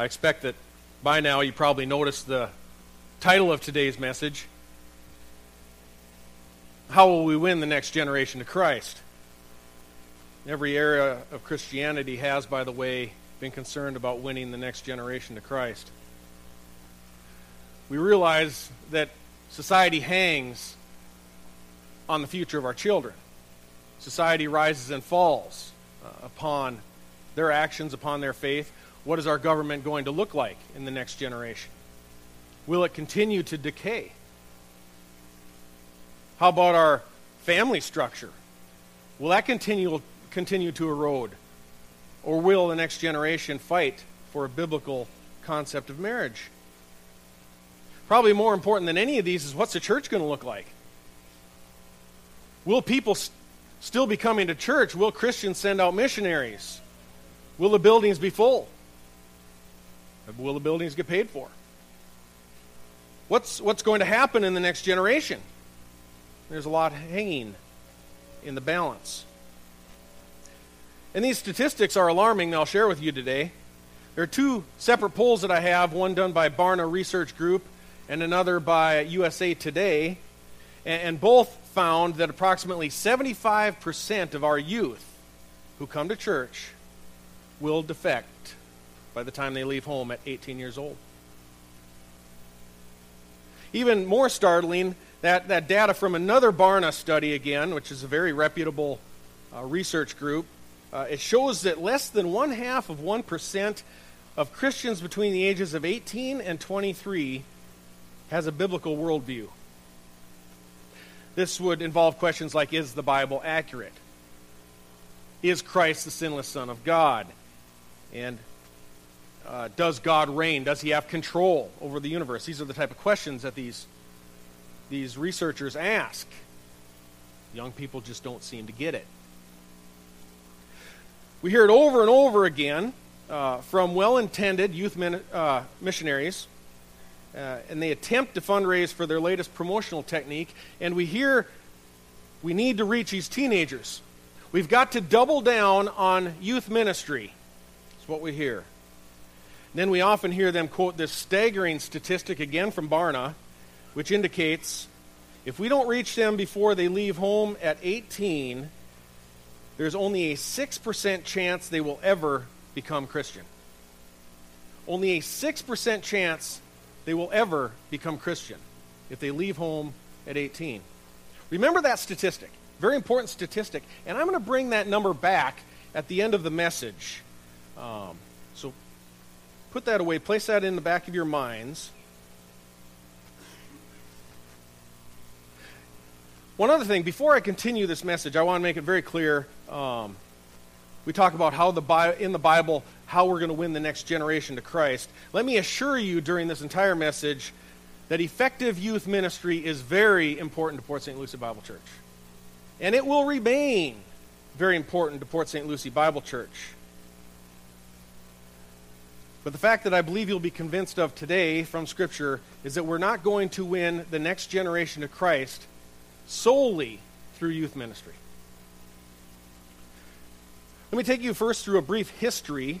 I expect that by now you probably noticed the title of today's message How Will We Win the Next Generation to Christ? Every area of Christianity has, by the way, been concerned about winning the next generation to Christ. We realize that society hangs on the future of our children. Society rises and falls uh, upon their actions, upon their faith. What is our government going to look like in the next generation? Will it continue to decay? How about our family structure? Will that continue, continue to erode? Or will the next generation fight for a biblical concept of marriage? Probably more important than any of these is what's the church going to look like? Will people st- still be coming to church? Will Christians send out missionaries? Will the buildings be full? Will the buildings get paid for? What's, what's going to happen in the next generation? There's a lot hanging in the balance. And these statistics are alarming, I'll share with you today. There are two separate polls that I have one done by Barna Research Group and another by USA Today. And, both found that approximately 75% of our youth who come to church will defect by the time they leave home at 18 years old. Even more startling, that, that data from another Barna study, again, which is a very reputable uh, research group, uh, it shows that less than one half of 1% of Christians between the ages of 18 and 23 has a biblical worldview. This would involve questions like Is the Bible accurate? Is Christ the sinless Son of God? And uh, does God reign? Does he have control over the universe? These are the type of questions that these, these researchers ask. Young people just don't seem to get it. We hear it over and over again uh, from well intended youth min- uh, missionaries, uh, and they attempt to fundraise for their latest promotional technique. And we hear we need to reach these teenagers. We've got to double down on youth ministry. That's what we hear. Then we often hear them quote this staggering statistic again from Barna, which indicates if we don't reach them before they leave home at 18, there's only a 6% chance they will ever become Christian. Only a 6% chance they will ever become Christian if they leave home at 18. Remember that statistic. Very important statistic. And I'm going to bring that number back at the end of the message. Um, so put that away, place that in the back of your minds. One other thing, before I continue this message, I want to make it very clear. Um, we talk about how the in the Bible how we're going to win the next generation to Christ. Let me assure you during this entire message that effective youth ministry is very important to Port St. Lucie Bible Church, and it will remain very important to Port St. Lucie Bible Church. But the fact that I believe you'll be convinced of today from Scripture is that we're not going to win the next generation to Christ solely through youth ministry. Let me take you first through a brief history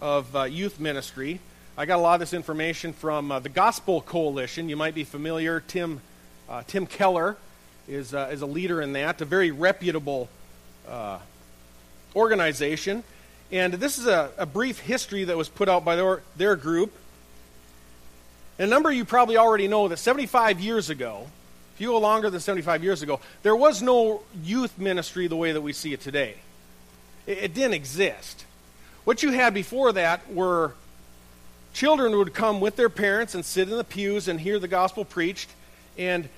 of uh, youth ministry. I got a lot of this information from uh, the Gospel Coalition. You might be familiar. Tim, uh, Tim Keller is, uh, is a leader in that, a very reputable uh, organization. And this is a, a, brief history that was put out by their, their group. And a number you probably already know that 75 years ago, if you go longer than 75 years ago, there was no youth ministry the way that we see it today. It, it didn't exist. What you had before that were children would come with their parents and sit in the pews and hear the gospel preached, and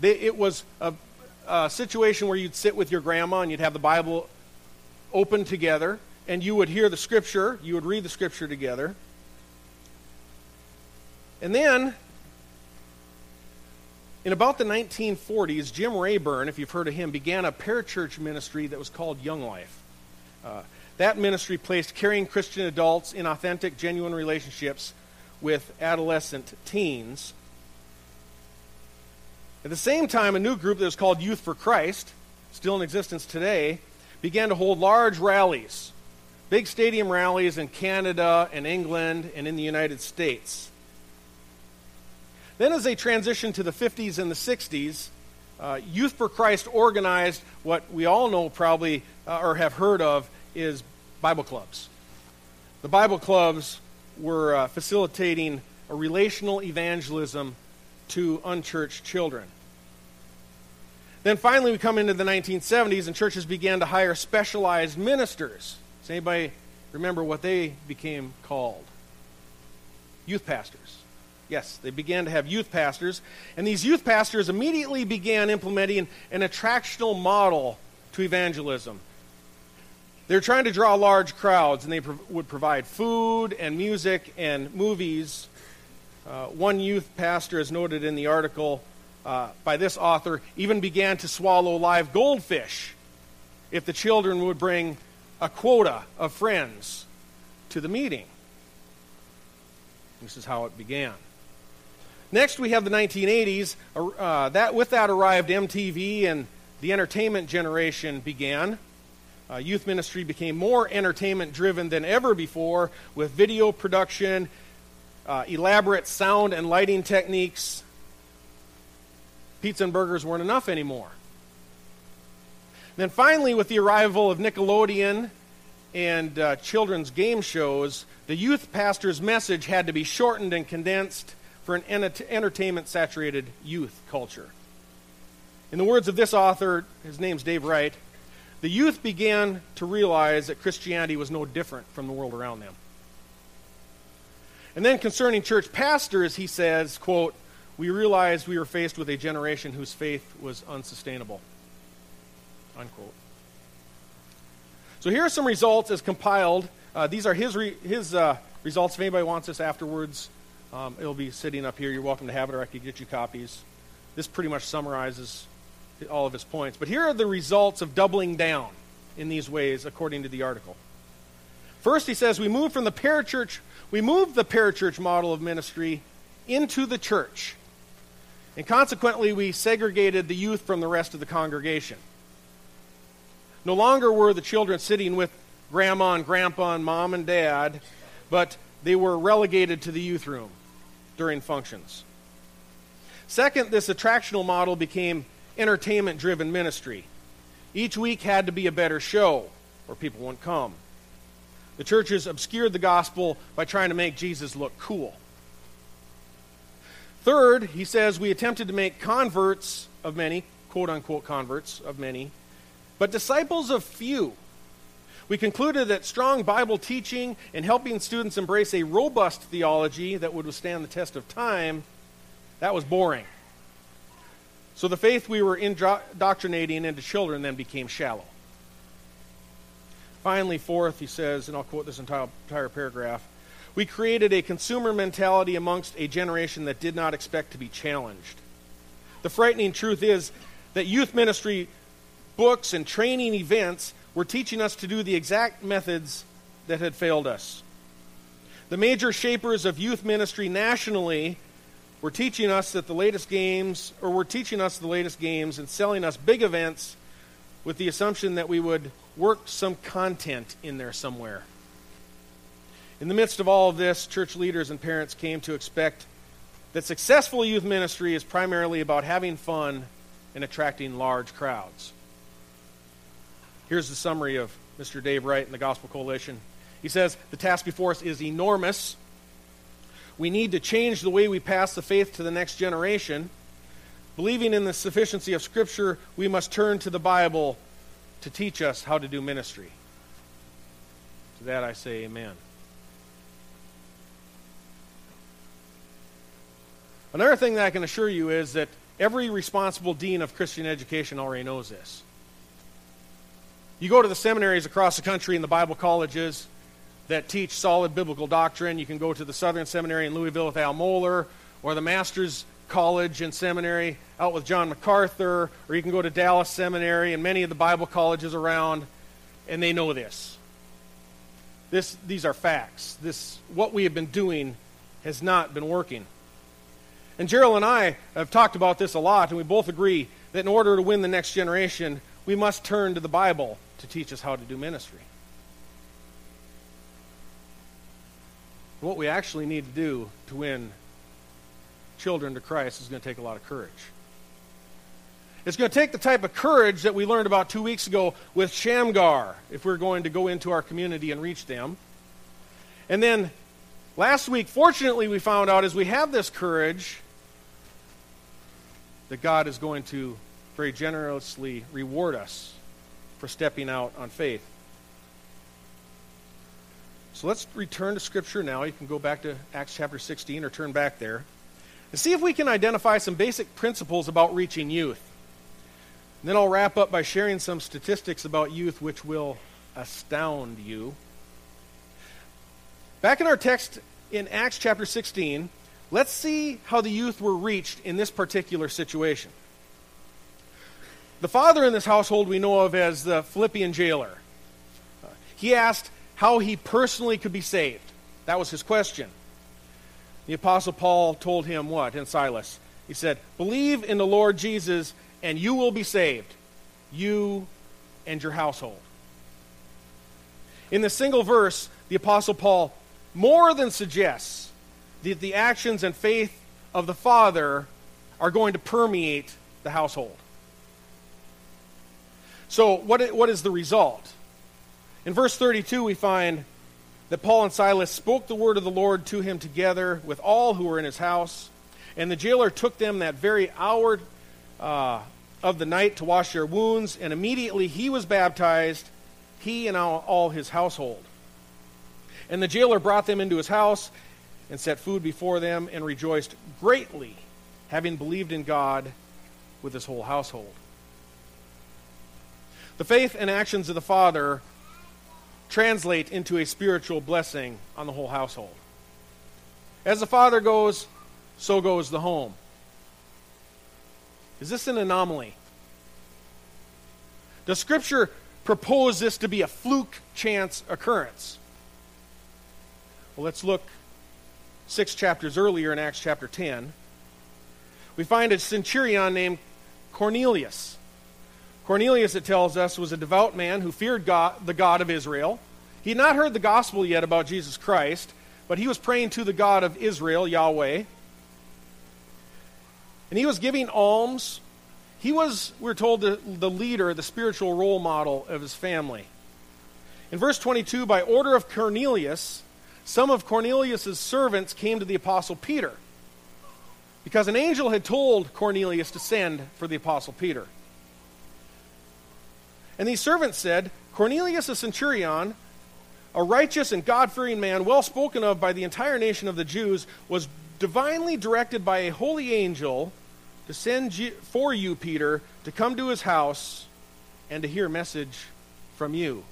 they, it was a, a situation where you'd sit with your grandma and you'd have the Bible open together, and you would hear the scripture, you would read the scripture together. And then in about the 1940s, Jim Rayburn, if you've heard of him, began a parachurch ministry that was called Young Life. Uh, that ministry placed caring Christian adults in authentic, genuine relationships with adolescent teens. At the same time, a new group that was called Youth for Christ, still in existence today, began to hold large rallies big stadium rallies in Canada and England and in the United States. Then, as they transitioned to the 50s and the 60s, uh, Youth for Christ organized what we all know probably uh, or have heard of is Bible clubs. The Bible clubs were uh, facilitating a relational evangelism to unchurched children. Then finally, we come into the 1970s, and churches began to hire specialized ministers. Does anybody remember what they became called? Youth pastors. Yes, they began to have youth pastors, and these youth pastors immediately began implementing an attractional model to evangelism. They're trying to draw large crowds, and they pro- would provide food and music and movies. Uh, one youth pastor, as noted in the article uh, by this author, even began to swallow live goldfish if the children would bring a quota of friends to the meeting. This is how it began. Next, we have the 1980s. Uh, that, with that arrived MTV, and the entertainment generation began. Uh, youth ministry became more entertainment driven than ever before with video production, uh, elaborate sound and lighting techniques. Pizza and burgers weren't enough anymore. Then finally, with the arrival of Nickelodeon and uh, children's game shows, the youth pastor's message had to be shortened and condensed for an entertainment saturated youth culture. In the words of this author, his name's Dave Wright, the youth began to realize that Christianity was no different from the world around them. And then concerning church pastors, he says, quote, we realized we were faced with a generation whose faith was unsustainable. Unquote. So here are some results as compiled. Uh, these are his, re- his uh, results. If anybody wants this afterwards, um, it'll be sitting up here. You're welcome to have it, or I could get you copies. This pretty much summarizes all of his points. But here are the results of doubling down in these ways, according to the article. First, he says we moved from the parachurch, we moved the parachurch model of ministry into the church. And consequently, we segregated the youth from the rest of the congregation. No longer were the children sitting with grandma and grandpa and mom and dad, but they were relegated to the youth room during functions. Second, this attractional model became entertainment driven ministry. Each week had to be a better show, or people wouldn't come. The churches obscured the gospel by trying to make Jesus look cool. Third, he says we attempted to make converts of many, quote unquote converts of many, but disciples of few. We concluded that strong Bible teaching and helping students embrace a robust theology that would withstand the test of time, that was boring. So the faith we were indoctrinating into children then became shallow. Finally, fourth, he says, and I'll quote this entire, entire paragraph we created a consumer mentality amongst a generation that did not expect to be challenged. The frightening truth is that youth ministry books and training events were teaching us to do the exact methods that had failed us. The major shapers of youth ministry nationally were teaching us that the latest games, or were teaching us the latest games and selling us big events with the assumption that we would work some content in there somewhere. In the midst of all of this, church leaders and parents came to expect that successful youth ministry is primarily about having fun and attracting large crowds. Here's the summary of Mr. Dave Wright and the Gospel Coalition. He says, The task before us is enormous we need to change the way we pass the faith to the next generation. Believing in the sufficiency of Scripture, we must turn to the Bible to teach us how to do ministry. To that I say, Amen. Another thing that I can assure you is that every responsible dean of Christian education already knows this. You go to the seminaries across the country and the Bible colleges, that teach solid biblical doctrine. You can go to the Southern Seminary in Louisville with Al Mohler, or the Master's College and Seminary out with John MacArthur, or you can go to Dallas Seminary and many of the Bible colleges around, and they know this. This, these are facts. This, what we have been doing has not been working. And Gerald and I have talked about this a lot, and we both agree that in order to win the next generation, we must turn to the Bible to teach us how to do ministry. What we actually need to do to win children to Christ is going to take a lot of courage. It's going to take the type of courage that we learned about two weeks ago with Shamgar, if we're going to go into our community and reach them. And then last week, fortunately, we found out as we have this courage that God is going to very generously reward us for stepping out on faith. So let's return to Scripture now. You can go back to Acts chapter 16 or turn back there and see if we can identify some basic principles about reaching youth. And then I'll wrap up by sharing some statistics about youth which will astound you. Back in our text in Acts chapter 16, let's see how the youth were reached in this particular situation. The father in this household we know of as the Philippian jailer. Uh, he asked how he personally could be saved. That was his question. The Apostle Paul told him what in Silas? He said, Believe in the Lord Jesus and you will be saved, you and your household. In the single verse, the Apostle Paul more than suggests that the actions and faith of the Father are going to permeate the household. So, what, what is the result? In verse 32, we find that Paul and Silas spoke the word of the Lord to him together with all who were in his house. And the jailer took them that very hour uh, of the night to wash their wounds, and immediately he was baptized, he and all, all his household. And the jailer brought them into his house and set food before them and rejoiced greatly, having believed in God with his whole household. The faith and actions of the Father translate into a spiritual blessing on the whole household. As the Father goes, so goes the home. Is this an anomaly? Does Scripture propose this to be a fluke chance occurrence? Well, let's look six chapters earlier in Acts chapter 10. We find a centurion named Cornelius. Cornelius, it tells us, was a devout man who feared God, the God of Israel. He had not heard the gospel yet about Jesus Christ, but he was praying to the God of Israel, Yahweh. And he was giving alms. He was, we're told, the, the leader, the spiritual role model of his family. In verse 22, by order of Cornelius, some of Cornelius' servants came to the apostle Peter because an angel had told Cornelius to send for the apostle Peter. And these servants said, Cornelius, a centurion, a righteous and God fearing man, well spoken of by the entire nation of the Jews, was divinely directed by a holy angel to send for you, Peter, to come to his house and to hear a message from you.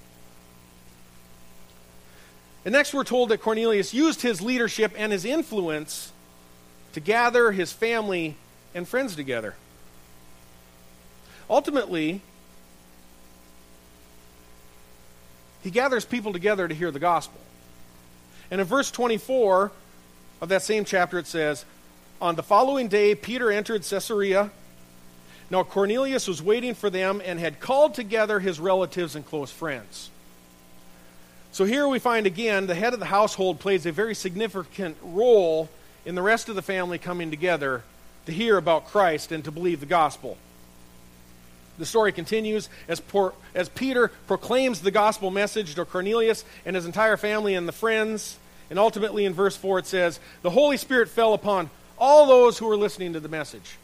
And next, we're told that Cornelius used his leadership and his influence to gather his family and friends together. Ultimately, he gathers people together to hear the gospel. And in verse 24, of that same chapter, it says, On the following day, Peter entered Caesarea. Now, Cornelius was waiting for them and had called together his relatives and close friends. So here we find again the head of the household plays a very significant role in the rest of the family coming together to hear about Christ and to believe the gospel. The story continues as, as Peter proclaims the gospel message to Cornelius and his entire family and the friends. And ultimately, in verse 4, it says, The Holy Spirit fell upon all those who were listening to the message.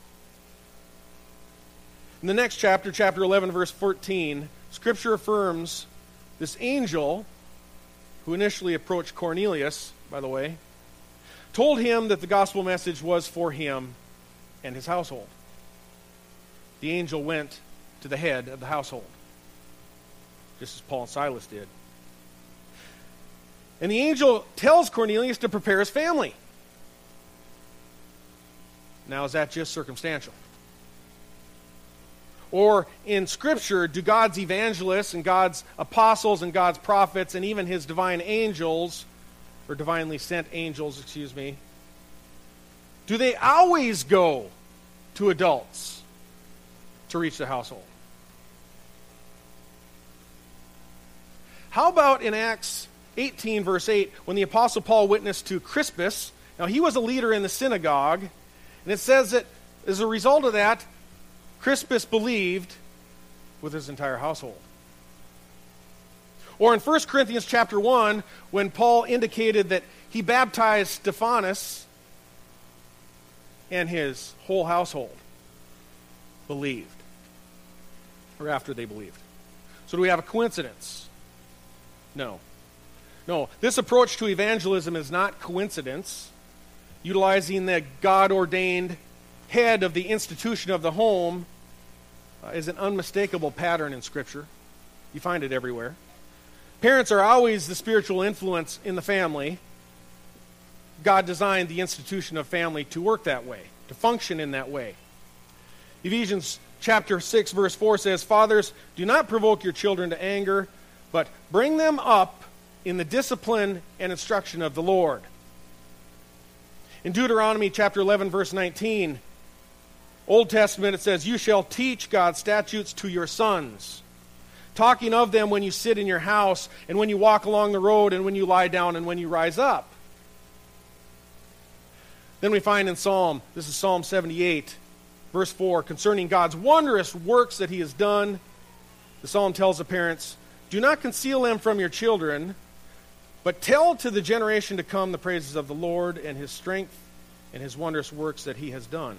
In the next chapter, chapter 11, verse 14, Scripture affirms this angel, who initially approached Cornelius, by the way, told him that the gospel message was for him and his household. The angel went to the head of the household, just as Paul and Silas did. And the angel tells Cornelius to prepare his family. Now, is that just circumstantial? Or in Scripture, do God's evangelists and God's apostles and God's prophets and even his divine angels, or divinely sent angels, excuse me, do they always go to adults to reach the household? How about in Acts 18, verse 8, when the Apostle Paul witnessed to Crispus. Now, he was a leader in the synagogue, and it says that as a result of that, Crispus believed with his entire household. Or in 1 Corinthians chapter 1, when Paul indicated that he baptized Stephanas and his whole household believed. Or after they believed. So do we have a coincidence? No. No. This approach to evangelism is not coincidence. Utilizing the God ordained head of the institution of the home uh, is an unmistakable pattern in Scripture. You find it everywhere. Parents are always the spiritual influence in the family. God designed the institution of family to work that way, to function in that way. Ephesians chapter 6 verse 4 says, "Fathers, do not provoke your children to anger, but bring them up in the discipline and instruction of the Lord." In Deuteronomy chapter 11 verse 19, Old Testament it says, "You shall teach God's statutes to your sons." talking of them when you sit in your house, and when you walk along the road, and when you lie down, and when you rise up. Then we find in Psalm, this is Psalm 78, verse 4, concerning God's wondrous works that He has done. The psalm tells the parents, Do not conceal them from your children, but tell to the generation to come the praises of the Lord and His strength and His wondrous works that He has done.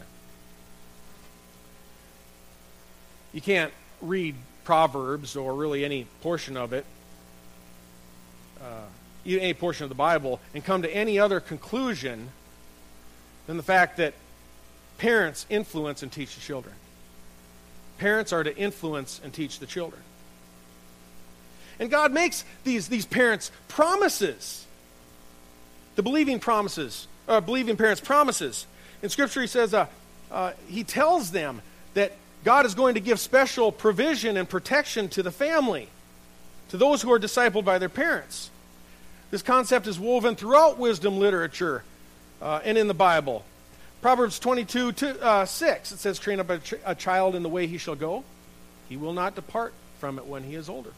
You can't read Proverbs or really any portion of it, uh, any portion of the Bible, and come to any other conclusion than the fact that parents influence and teach the children. Parents are to influence and teach the children. And God makes these, these parents promises. The believing promises, uh, believing parents promises. In Scripture, He says, uh, uh, He tells them that God is going to give special provision and protection to the family, to those who are discipled by their parents. This concept is woven throughout wisdom literature uh, and in the Bible. Proverbs 22 to, uh, 6, it says, Train up a, ch- a child in the way he shall go, he will not depart from it when he is older.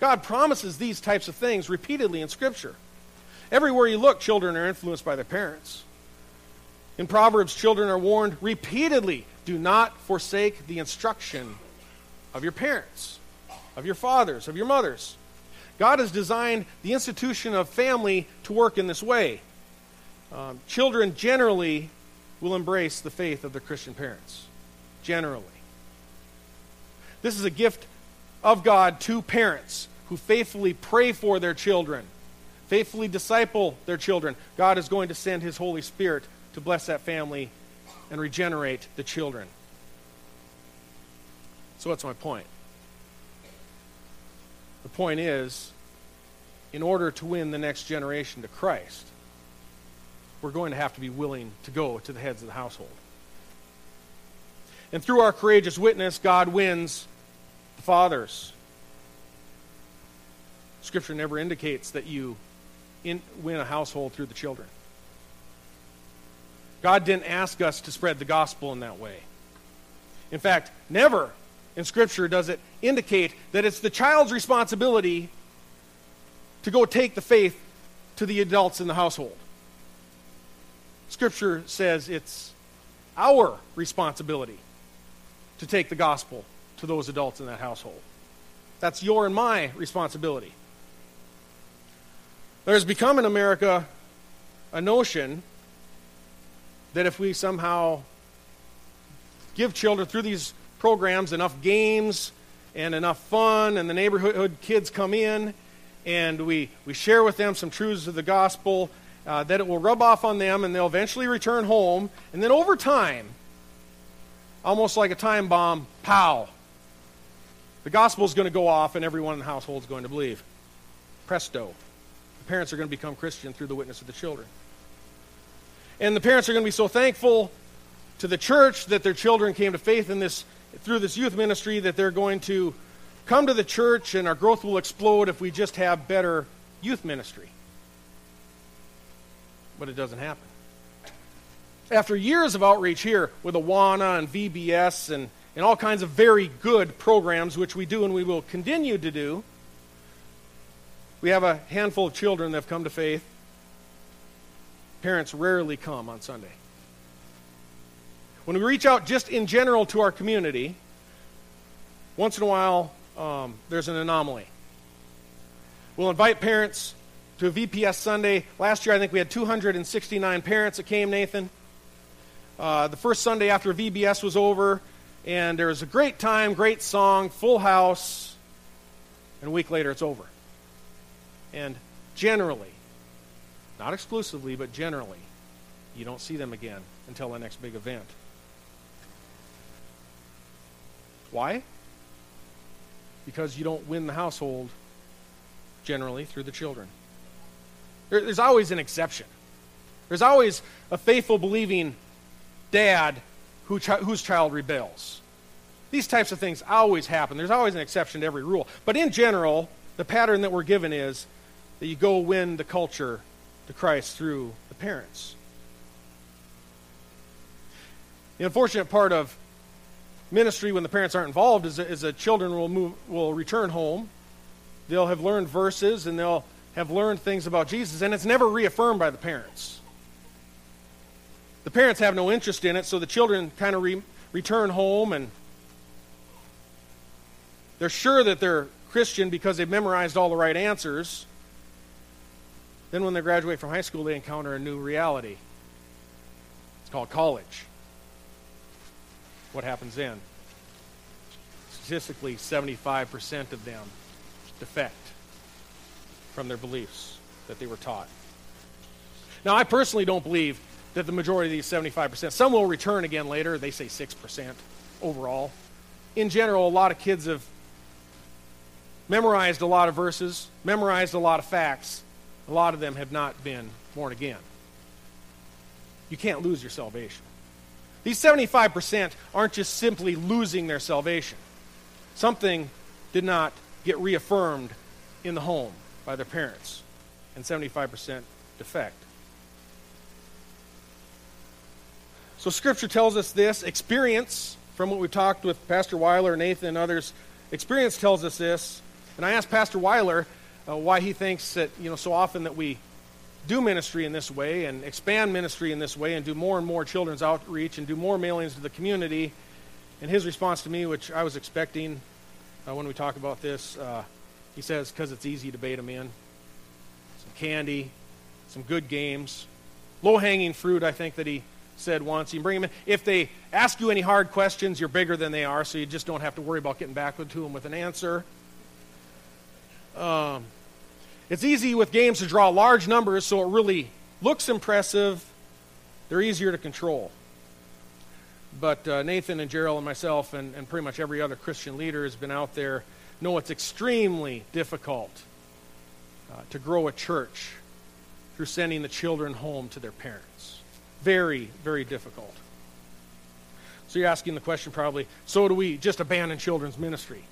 God promises these types of things repeatedly in Scripture. Everywhere you look, children are influenced by their parents. In Proverbs, children are warned repeatedly do not forsake the instruction of your parents, of your fathers, of your mothers. God has designed the institution of family to work in this way. Um, children generally will embrace the faith of their Christian parents. Generally. This is a gift of God to parents who faithfully pray for their children, faithfully disciple their children. God is going to send His Holy Spirit to bless that family and regenerate the children. So, what's my point? The point is, in order to win the next generation to Christ, we're going to have to be willing to go to the heads of the household. And through our courageous witness, God wins fathers. Scripture never indicates that you in, win a household through the children. God didn't ask us to spread the gospel in that way. In fact, never in Scripture does it indicate that it's the child's responsibility to go take the faith to the adults in the household. Scripture says it's our responsibility to take the gospel to those adults in that household. That's your and my responsibility. There's become in America a notion that if we somehow give children through these programs enough games and enough fun, and the neighborhood kids come in, and we, we share with them some truths of the gospel, uh, that it will rub off on them, and they'll eventually return home. And then over time, almost like a time bomb, pow, the gospel is going to go off, and everyone in the household is going to believe. Presto. The parents are going to become Christian through the witness of the children. And the parents are going to be so thankful to the church that their children came to faith in this through this youth ministry that they're going to come to the church and our growth will explode if we just have better youth ministry. But it doesn't happen. After years of outreach here with Awana and VBS and, and all kinds of very good programs, which we do and we will continue to do, we have a handful of children that have come to faith. Parents rarely come on Sunday. When we reach out just in general to our community, once in a while um, there's an anomaly. We'll invite parents to a VBS Sunday. Last year, I think we had 269 parents that came, Nathan. Uh, the first Sunday after VBS was over, and there was a great time, great song, full house, and a week later it's over. And generally, not exclusively, but generally, you don't see them again until the next big event. Why? Because you don't win the household generally through the children. There's always an exception. There's always a faithful, believing dad who chi- whose child rebels. These types of things always happen. There's always an exception to every rule. But in general, the pattern that we're given is that you go win the culture to Christ through the parents. The unfortunate part of ministry when the parents aren't involved is that, is that children will move will return home. They'll have learned verses and they'll have learned things about Jesus, and it's never reaffirmed by the parents. The parents have no interest in it, so the children kind of re- return home and they're sure that they're Christian because they've memorized all the right answers. Then, when they graduate from high school, they encounter a new reality. It's called college. What happens then? Statistically, 75% of them defect from their beliefs that they were taught. Now, I personally don't believe that the majority of these 75%, some will return again later. They say 6% overall. In general, a lot of kids have memorized a lot of verses, memorized a lot of facts. A lot of them have not been born again. You can't lose your salvation. These 75% aren't just simply losing their salvation. Something did not get reaffirmed in the home by their parents, and 75% defect. So, Scripture tells us this. Experience, from what we've talked with Pastor Weiler, and Nathan, and others, experience tells us this. And I asked Pastor Weiler uh, why he thinks that, you know, so often that we do ministry in this way and expand ministry in this way and do more and more children's outreach and do more mailings to the community. And his response to me, which I was expecting uh, when we talk about this, uh, he says, because it's easy to bait them in. Some candy, some good games, low hanging fruit, I think that he said once. You bring them in. If they ask you any hard questions, you're bigger than they are, so you just don't have to worry about getting back to them with an answer. Um, it's easy with games to draw large numbers, so it really looks impressive. They're easier to control. But uh, Nathan and Gerald and myself, and, and pretty much every other Christian leader has been out there, know it's extremely difficult uh, to grow a church through sending the children home to their parents. Very, very difficult. So you're asking the question probably so do we just abandon children's ministry?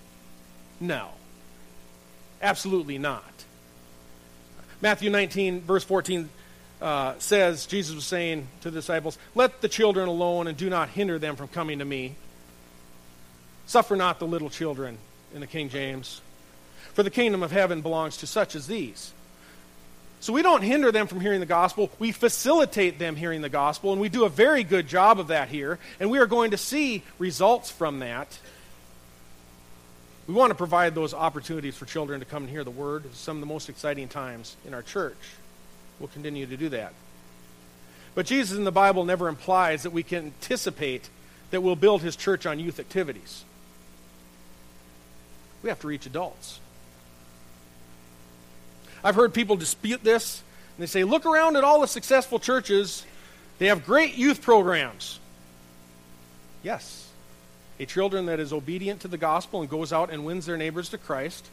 No. Absolutely not. Matthew 19, verse 14 uh, says, Jesus was saying to the disciples, Let the children alone and do not hinder them from coming to me. Suffer not the little children, in the King James. For the kingdom of heaven belongs to such as these. So we don't hinder them from hearing the gospel. We facilitate them hearing the gospel, and we do a very good job of that here. And we are going to see results from that we want to provide those opportunities for children to come and hear the word. It's some of the most exciting times in our church. We'll continue to do that. But Jesus in the Bible never implies that we can anticipate that we'll build his church on youth activities. We have to reach adults. I've heard people dispute this, and they say, look around at all the successful churches. They have great youth programs. Yes, a children that is obedient to the gospel and goes out and wins their neighbors to Christ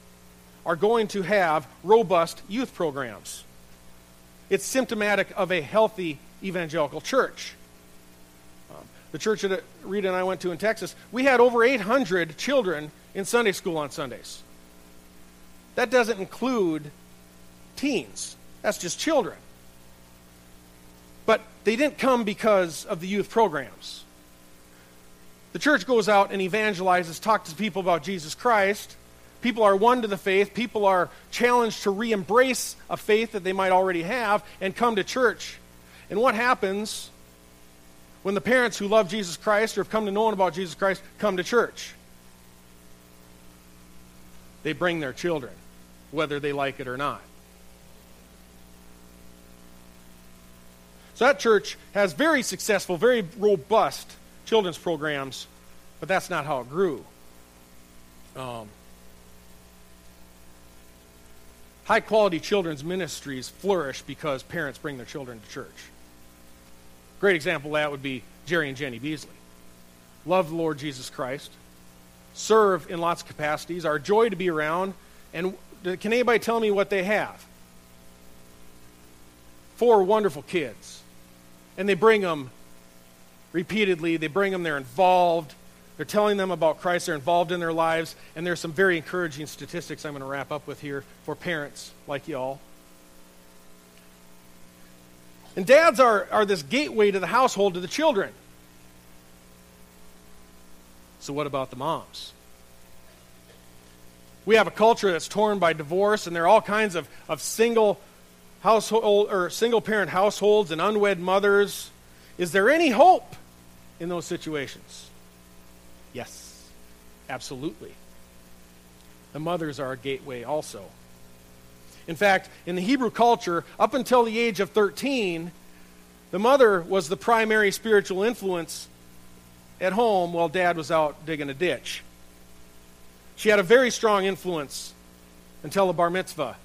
are going to have robust youth programs. It's symptomatic of a healthy evangelical church. Um, the church that Rita and I went to in Texas, we had over 800 children in Sunday school on Sundays. That doesn't include teens, that's just children. But they didn't come because of the youth programs. The church goes out and evangelizes, talks to people about Jesus Christ, People are won to the faith. People are challenged to re embrace a faith that they might already have and come to church. And what happens when the parents who love Jesus Christ or have come to know about Jesus Christ come to church? They bring their children, whether they like it or not. So that church has very successful, very robust children's programs, but that's not how it grew. Um, high quality children's ministries flourish because parents bring their children to church. Great example of that would be Jerry and Jenny Beasley. Love the Lord Jesus Christ, serve in lots of capacities, are joy to be around, and can anybody tell me what they have? Four wonderful kids. And they bring them repeatedly, they bring them, they're involved, they're telling them about Christ. They're involved in their lives. And there's some very encouraging statistics I'm going to wrap up with here for parents like y'all. And dads are, are this gateway to the household to the children. So, what about the moms? We have a culture that's torn by divorce, and there are all kinds of, of single household or single parent households and unwed mothers. Is there any hope in those situations? Yes, absolutely. The mothers are a gateway also. In fact, in the Hebrew culture, up until the age of 13, the mother was the primary spiritual influence at home while dad was out digging a ditch. She had a very strong influence until the bar mitzvah,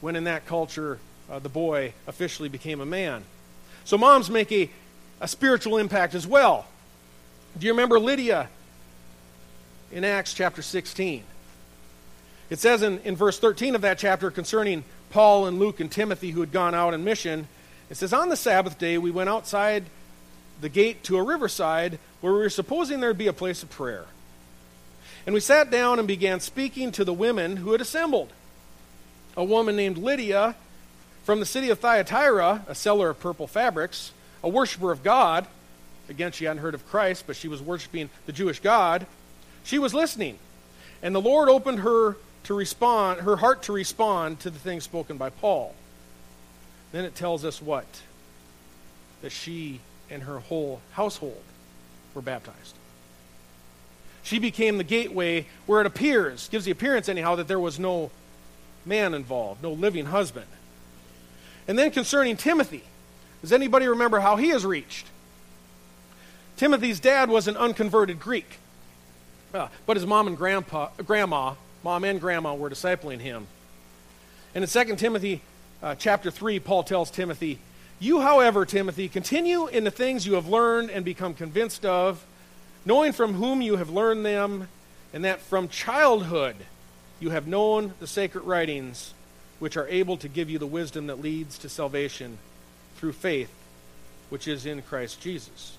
when in that culture uh, the boy officially became a man. So moms make a, a spiritual impact as well. Do you remember Lydia in Acts chapter 16. It says in, in verse 13 of that chapter concerning Paul and Luke and Timothy who had gone out on mission, it says, On the Sabbath day we went outside the gate to a riverside where we were supposing there would be a place of prayer. And we sat down and began speaking to the women who had assembled. A woman named Lydia from the city of Thyatira, a seller of purple fabrics, a worshiper of God. Again, she hadn't heard of Christ, but she was worshiping the Jewish God. She was listening. And the Lord opened her to respond, her heart to respond to the things spoken by Paul. Then it tells us what? That she and her whole household were baptized. She became the gateway where it appears, gives the appearance anyhow, that there was no man involved, no living husband. And then concerning Timothy, does anybody remember how he is reached? Timothy's dad was an unconverted Greek. Uh, but his mom and grandpa, grandma, mom and grandma, were discipling him. And in 2 Timothy uh, chapter 3, Paul tells Timothy, You, however, Timothy, continue in the things you have learned and become convinced of, knowing from whom you have learned them, and that from childhood you have known the sacred writings, which are able to give you the wisdom that leads to salvation through faith, which is in Christ Jesus.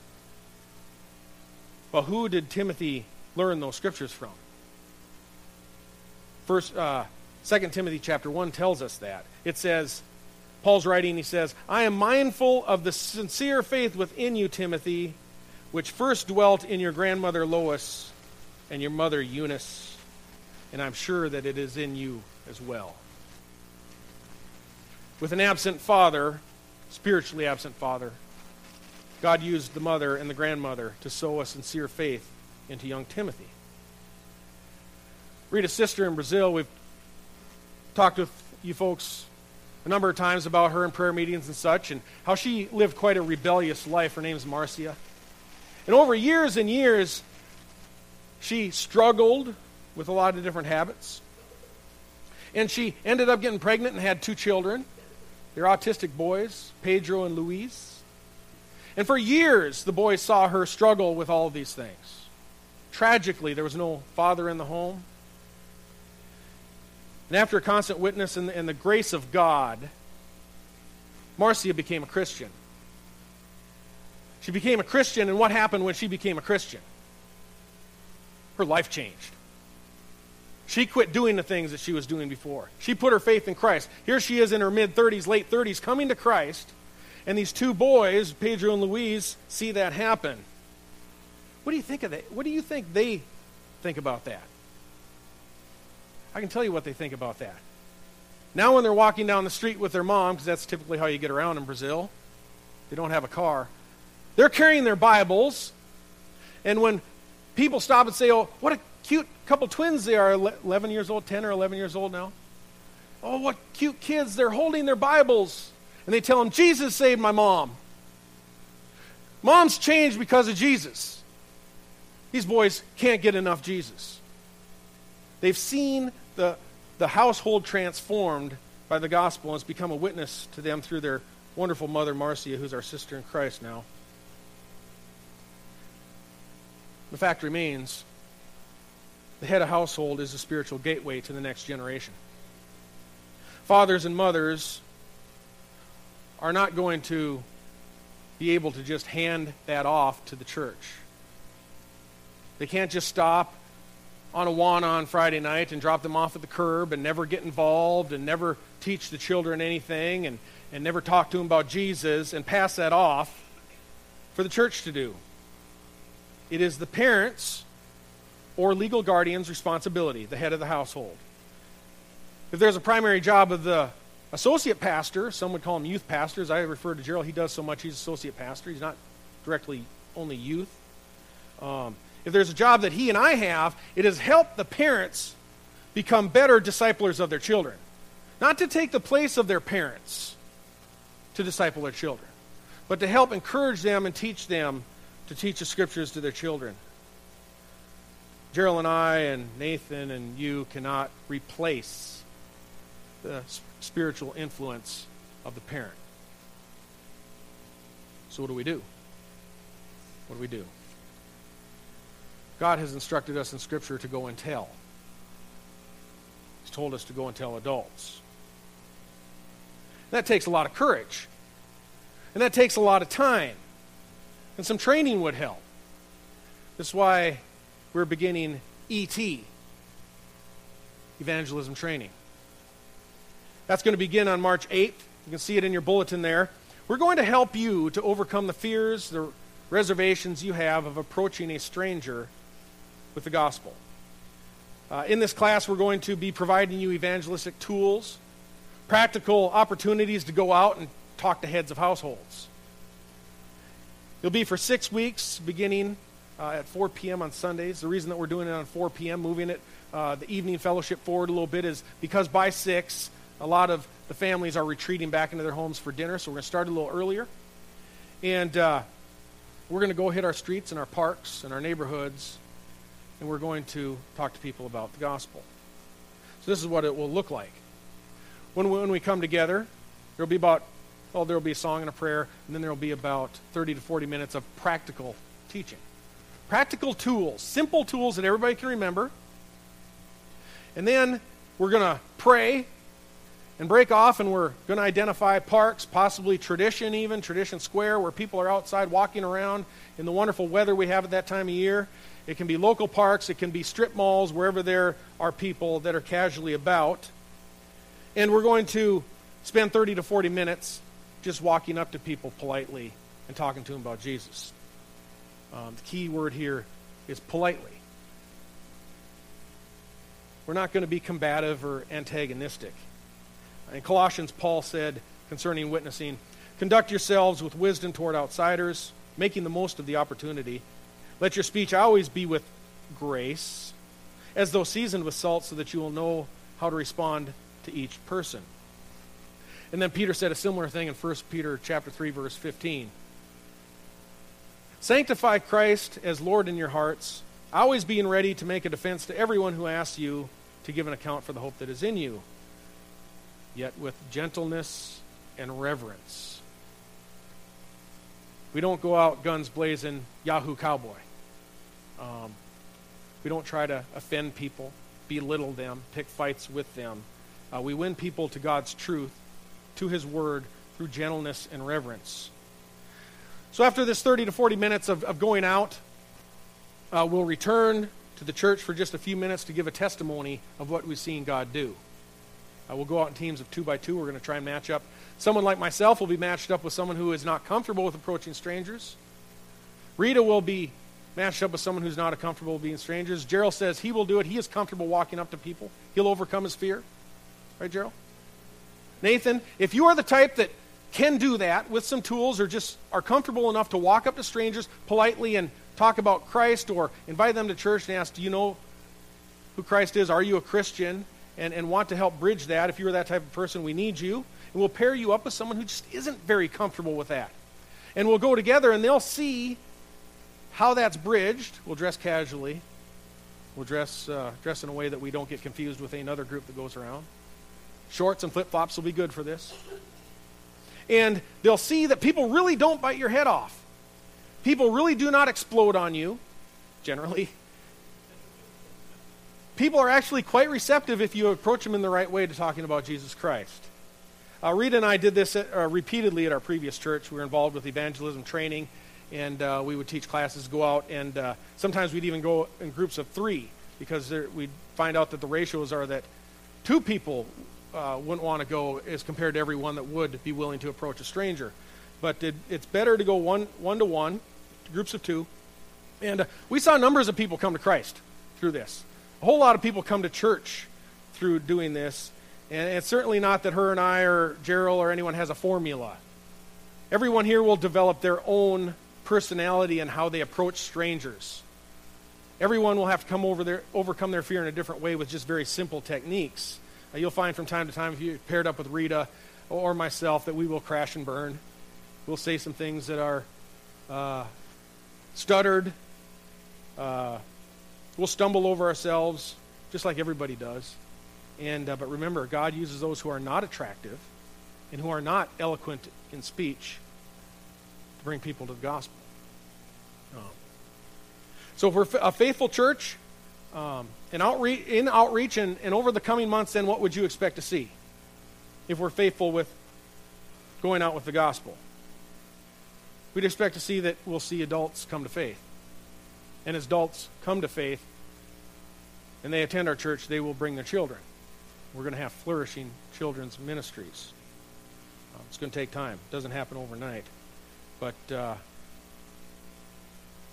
Well, who did Timothy learn those scriptures from. First, uh, 2 Timothy chapter 1 tells us that. It says, Paul's writing, he says, I am mindful of the sincere faith within you, Timothy, which first dwelt in your grandmother Lois and your mother Eunice, and I'm sure that it is in you as well. With an absent father, spiritually absent father, God used the mother and the grandmother to sow a sincere faith into young Timothy. Rita's sister in Brazil, we've talked with you folks a number of times about her in prayer meetings and such, and how she lived quite a rebellious life. Her name's Marcia. And over years and years, she struggled with a lot of different habits. And she ended up getting pregnant and had two children. They're autistic boys, Pedro and Luis. And for years, the boys saw her struggle with all of these things. Tragically, there was no father in the home. And after a constant witness and and the grace of God, Marcia became a Christian. She became a Christian, and what happened when she became a Christian? Her life changed. She quit doing the things that she was doing before. She put her faith in Christ. Here she is in her mid 30s, late 30s, coming to Christ, and these two boys, Pedro and Luis, see that happen. What do you think of that? What do you think they think about that? I can tell you what they think about that. Now, when they're walking down the street with their mom, because that's typically how you get around in Brazil, they don't have a car. They're carrying their Bibles. And when people stop and say, Oh, what a cute couple twins they are, 11 years old, 10 or 11 years old now. Oh, what cute kids. They're holding their Bibles. And they tell them, Jesus saved my mom. Mom's changed because of Jesus. These boys can't get enough Jesus. They've seen the, the household transformed by the gospel and it's become a witness to them through their wonderful mother, Marcia, who's our sister in Christ now. The fact remains the head of household is a spiritual gateway to the next generation. Fathers and mothers are not going to be able to just hand that off to the church. They can't just stop on Awana on Friday night and drop them off at the curb and never get involved and never teach the children anything and, and never talk to them about Jesus and pass that off for the church to do. It is the parents or legal guardian's responsibility, the head of the household. If there's a primary job of the associate pastor, some would call him youth pastors. I refer to Gerald, he does so much, he's associate pastor. He's not directly only youth. Um, if there's a job that he and I have, it has helped the parents become better disciplers of their children. Not to take the place of their parents to disciple their children, but to help encourage them and teach them to teach the scriptures to their children. Gerald and I and Nathan and you cannot replace the spiritual influence of the parent. So, what do we do? What do we do? God has instructed us in Scripture to go and tell. He's told us to go and tell adults. That takes a lot of courage. And that takes a lot of time. And some training would help. That's why we're beginning ET, evangelism training. That's going to begin on March 8th. You can see it in your bulletin there. We're going to help you to overcome the fears, the reservations you have of approaching a stranger with the gospel. Uh, in this class, we're going to be providing you evangelistic tools, practical opportunities to go out and talk to heads of households. It'll be for six weeks, beginning uh, at 4 p.m. on Sundays. The reason that we're doing it on 4 p.m., moving it, uh, the evening fellowship forward a little bit, is because by 6, a lot of the families are retreating back into their homes for dinner, so we're going to start a little earlier. And uh, we're going to go hit our streets and our parks and our neighborhoods, and we're going to talk to people about the gospel. So this is what it will look like. When we, when we come together, there'll be about, oh, there'll be a song and a prayer, and then there'll be about 30 to 40 minutes of practical teaching. Practical tools, simple tools that everybody can remember. And then we're going to pray and break off, and we're going to identify parks, possibly Tradition, even Tradition Square, where people are outside walking around in the wonderful weather we have at that time of year. It can be local parks, it can be strip malls, wherever there are people that are casually about. And we're going to spend 30 to 40 minutes just walking up to people politely and talking to them about Jesus. Um, the key word here is politely. We're not going to be combative or antagonistic. In Colossians, Paul said concerning witnessing, conduct yourselves with wisdom toward outsiders, making the most of the opportunity. Let your speech always be with grace, as though seasoned with salt, so that you will know how to respond to each person. And then Peter said a similar thing in 1 Peter chapter 3 verse 15. Sanctify Christ as Lord in your hearts, always being ready to make a defense to everyone who asks you to give an account for the hope that is in you, yet with gentleness and reverence. We don't go out guns blazing, Yahoo cowboy. Um, we don't try to offend people, belittle them, pick fights with them. Uh, we win people to God's truth, to His Word, through gentleness and reverence. So after this 30 to 40 minutes of, of going out, uh, we'll return to the church for just a few minutes to give a testimony of what we've seen God do. Uh, we'll go out in teams of two by two. We're going to try and match up. Someone like myself will be matched up with someone who is not comfortable with approaching strangers. Rita will be matched up with someone who's not comfortable being strangers. Gerald says he will do it. He is comfortable walking up to people. He'll overcome his fear. Right, Gerald? Nathan, if you are the type that can do that with some tools or just are comfortable enough to walk up to strangers politely and talk about Christ or invite them to church and ask, Do you know who Christ is? Are you a Christian? And, and want to help bridge that. If you're that type of person, we need you. And we'll pair you up with someone who just isn't very comfortable with that. And we'll go together and they'll see how that's bridged. We'll dress casually. We'll dress, uh, dress in a way that we don't get confused with another group that goes around. Shorts and flip flops will be good for this. And they'll see that people really don't bite your head off. People really do not explode on you, generally. People are actually quite receptive if you approach them in the right way to talking about Jesus Christ. Uh, Rita and I did this at, uh, repeatedly at our previous church. We were involved with evangelism training, and uh, we would teach classes, go out, and uh, sometimes we'd even go in groups of three because there, we'd find out that the ratios are that two people uh, wouldn't want to go as compared to everyone that would be willing to approach a stranger. But it, it's better to go one, one to one, groups of two. And uh, we saw numbers of people come to Christ through this. A whole lot of people come to church through doing this. And it's certainly not that her and I or Gerald or anyone has a formula. Everyone here will develop their own personality and how they approach strangers. Everyone will have to come over their, overcome their fear in a different way with just very simple techniques. Uh, you'll find from time to time, if you paired up with Rita or myself, that we will crash and burn. We'll say some things that are uh, stuttered. Uh, we'll stumble over ourselves, just like everybody does. And uh, but remember, God uses those who are not attractive and who are not eloquent in speech to bring people to the gospel. Um, so, if we're a faithful church, um, in outreach, in outreach and, and over the coming months, then what would you expect to see if we're faithful with going out with the gospel? We'd expect to see that we'll see adults come to faith. And as adults come to faith and they attend our church, they will bring their children. We're going to have flourishing children's ministries. Um, it's going to take time. It doesn't happen overnight. But uh,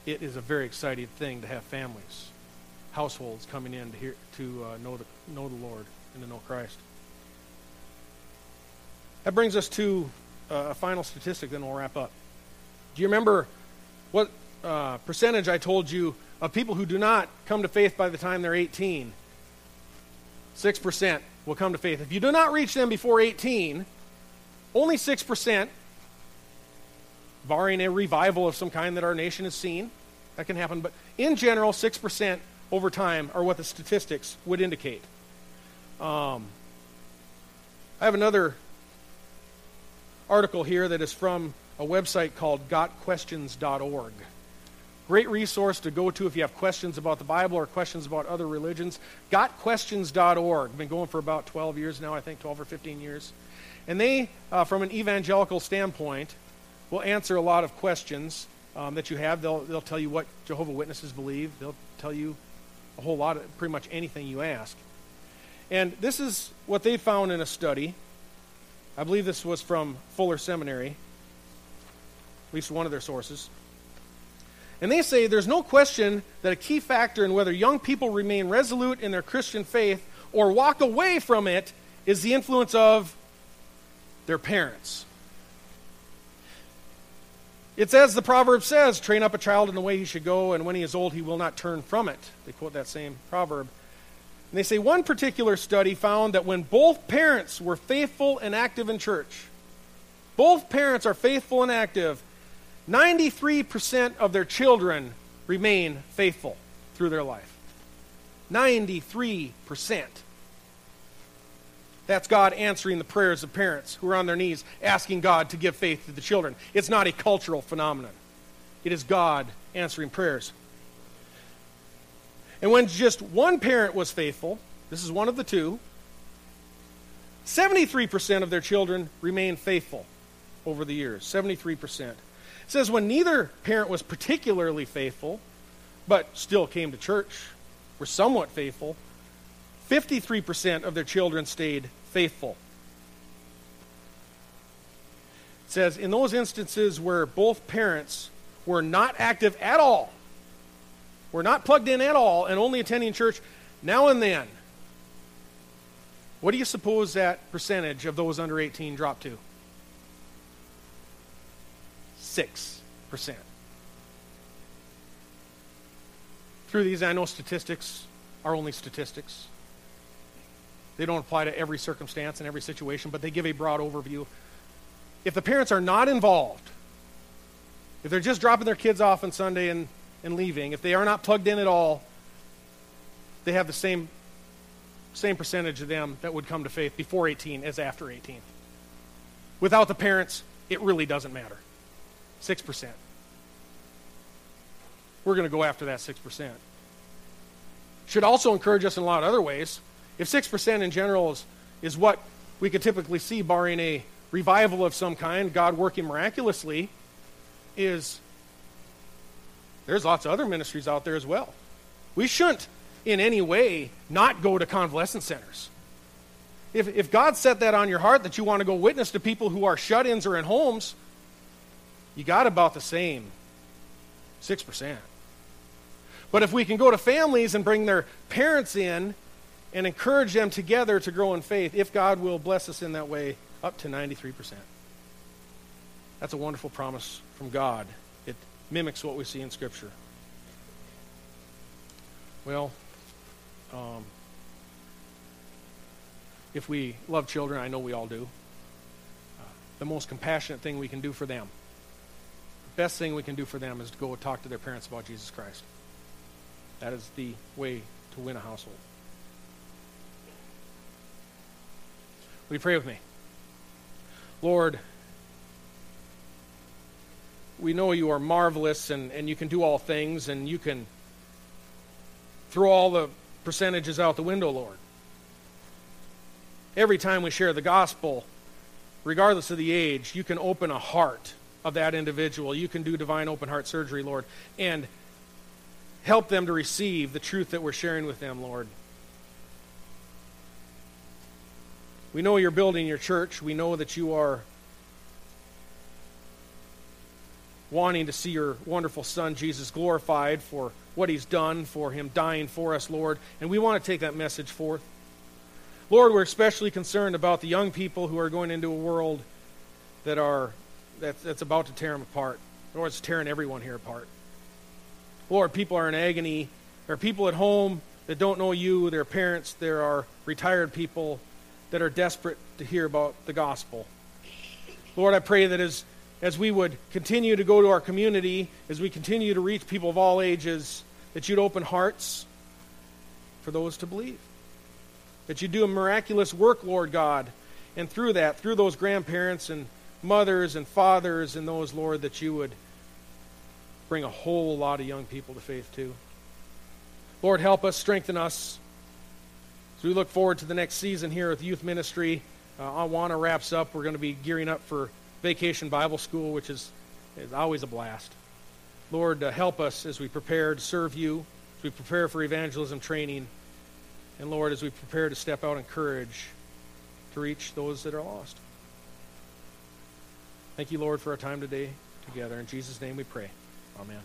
it is a very exciting thing to have families households coming in to hear to uh, know the know the Lord and to know Christ. That brings us to uh, a final statistic. Then we'll wrap up. Do you remember what uh, percentage I told you of people who do not come to faith by the time they're 18? Six percent will come to faith. If you do not reach them before 18, only six percent, barring a revival of some kind that our nation has seen, that can happen. But in general, six percent over time are what the statistics would indicate. Um, I have another article here that is from a website called gotquestions.org. Great resource to go to if you have questions about the Bible or questions about other religions. Gotquestions.org. Been going for about 12 years now, I think 12 or 15 years. And they, uh, from an evangelical standpoint, will answer a lot of questions um, that you have. They'll, they'll tell you what Jehovah Witnesses believe. They'll tell you a whole lot of pretty much anything you ask. And this is what they found in a study. I believe this was from Fuller Seminary, at least one of their sources. And they say there's no question that a key factor in whether young people remain resolute in their Christian faith or walk away from it is the influence of their parents. It's as the proverb says train up a child in the way he should go, and when he is old, he will not turn from it. They quote that same proverb. And they say one particular study found that when both parents were faithful and active in church, both parents are faithful and active, 93% of their children remain faithful through their life. 93%. That's God answering the prayers of parents who are on their knees asking God to give faith to the children. It's not a cultural phenomenon, it is God answering prayers. And when just one parent was faithful, this is one of the two, 73% of their children remained faithful over the years. 73%. It says when neither parent was particularly faithful, but still came to church, were somewhat faithful, 53% of their children stayed faithful. It says, in those instances where both parents were not active at all, were not plugged in at all and only attending church now and then, what do you suppose that percentage of those under 18 dropped to? 6%. Through these, I know statistics are only statistics. They don't apply to every circumstance and every situation, but they give a broad overview. If the parents are not involved, if they're just dropping their kids off on Sunday and, and leaving, if they are not plugged in at all, they have the same, same percentage of them that would come to faith before 18 as after 18. Without the parents, it really doesn't matter. 6%. We're going to go after that 6%. Should also encourage us in a lot of other ways. If 6% in general is, is what we could typically see, barring a revival of some kind, God working miraculously, is there's lots of other ministries out there as well. We shouldn't in any way not go to convalescent centers. If, if God set that on your heart that you want to go witness to people who are shut ins or in homes, you got about the same 6%. But if we can go to families and bring their parents in and encourage them together to grow in faith, if God will bless us in that way, up to 93%. That's a wonderful promise from God. It mimics what we see in Scripture. Well, um, if we love children, I know we all do, uh, the most compassionate thing we can do for them, the best thing we can do for them is to go talk to their parents about Jesus Christ. That is the way to win a household. Will you pray with me? Lord, we know you are marvelous and, and you can do all things and you can throw all the percentages out the window, Lord. Every time we share the gospel, regardless of the age, you can open a heart of that individual. You can do divine open heart surgery, Lord, and help them to receive the truth that we're sharing with them, Lord. We know you're building your church. We know that you are wanting to see your wonderful Son, Jesus, glorified for what he's done, for him dying for us, Lord. And we want to take that message forth. Lord, we're especially concerned about the young people who are going into a world that are that's, that's about to tear them apart. Lord, it's tearing everyone here apart. Lord, people are in agony. There are people at home that don't know you, their parents, there are retired people that are desperate to hear about the gospel. Lord, I pray that as as we would continue to go to our community, as we continue to reach people of all ages, that you'd open hearts for those to believe. That you'd do a miraculous work, Lord God. And through that, through those grandparents and mothers and fathers and those, Lord, that you would bring a whole lot of young people to faith too. Lord, help us, strengthen us. As we look forward to the next season here with youth ministry, uh, Awana wraps up. We're going to be gearing up for Vacation Bible School, which is, is always a blast. Lord, uh, help us as we prepare to serve you, as we prepare for evangelism training, and Lord, as we prepare to step out in courage to reach those that are lost. Thank you, Lord, for our time today together. In Jesus' name we pray. Amen.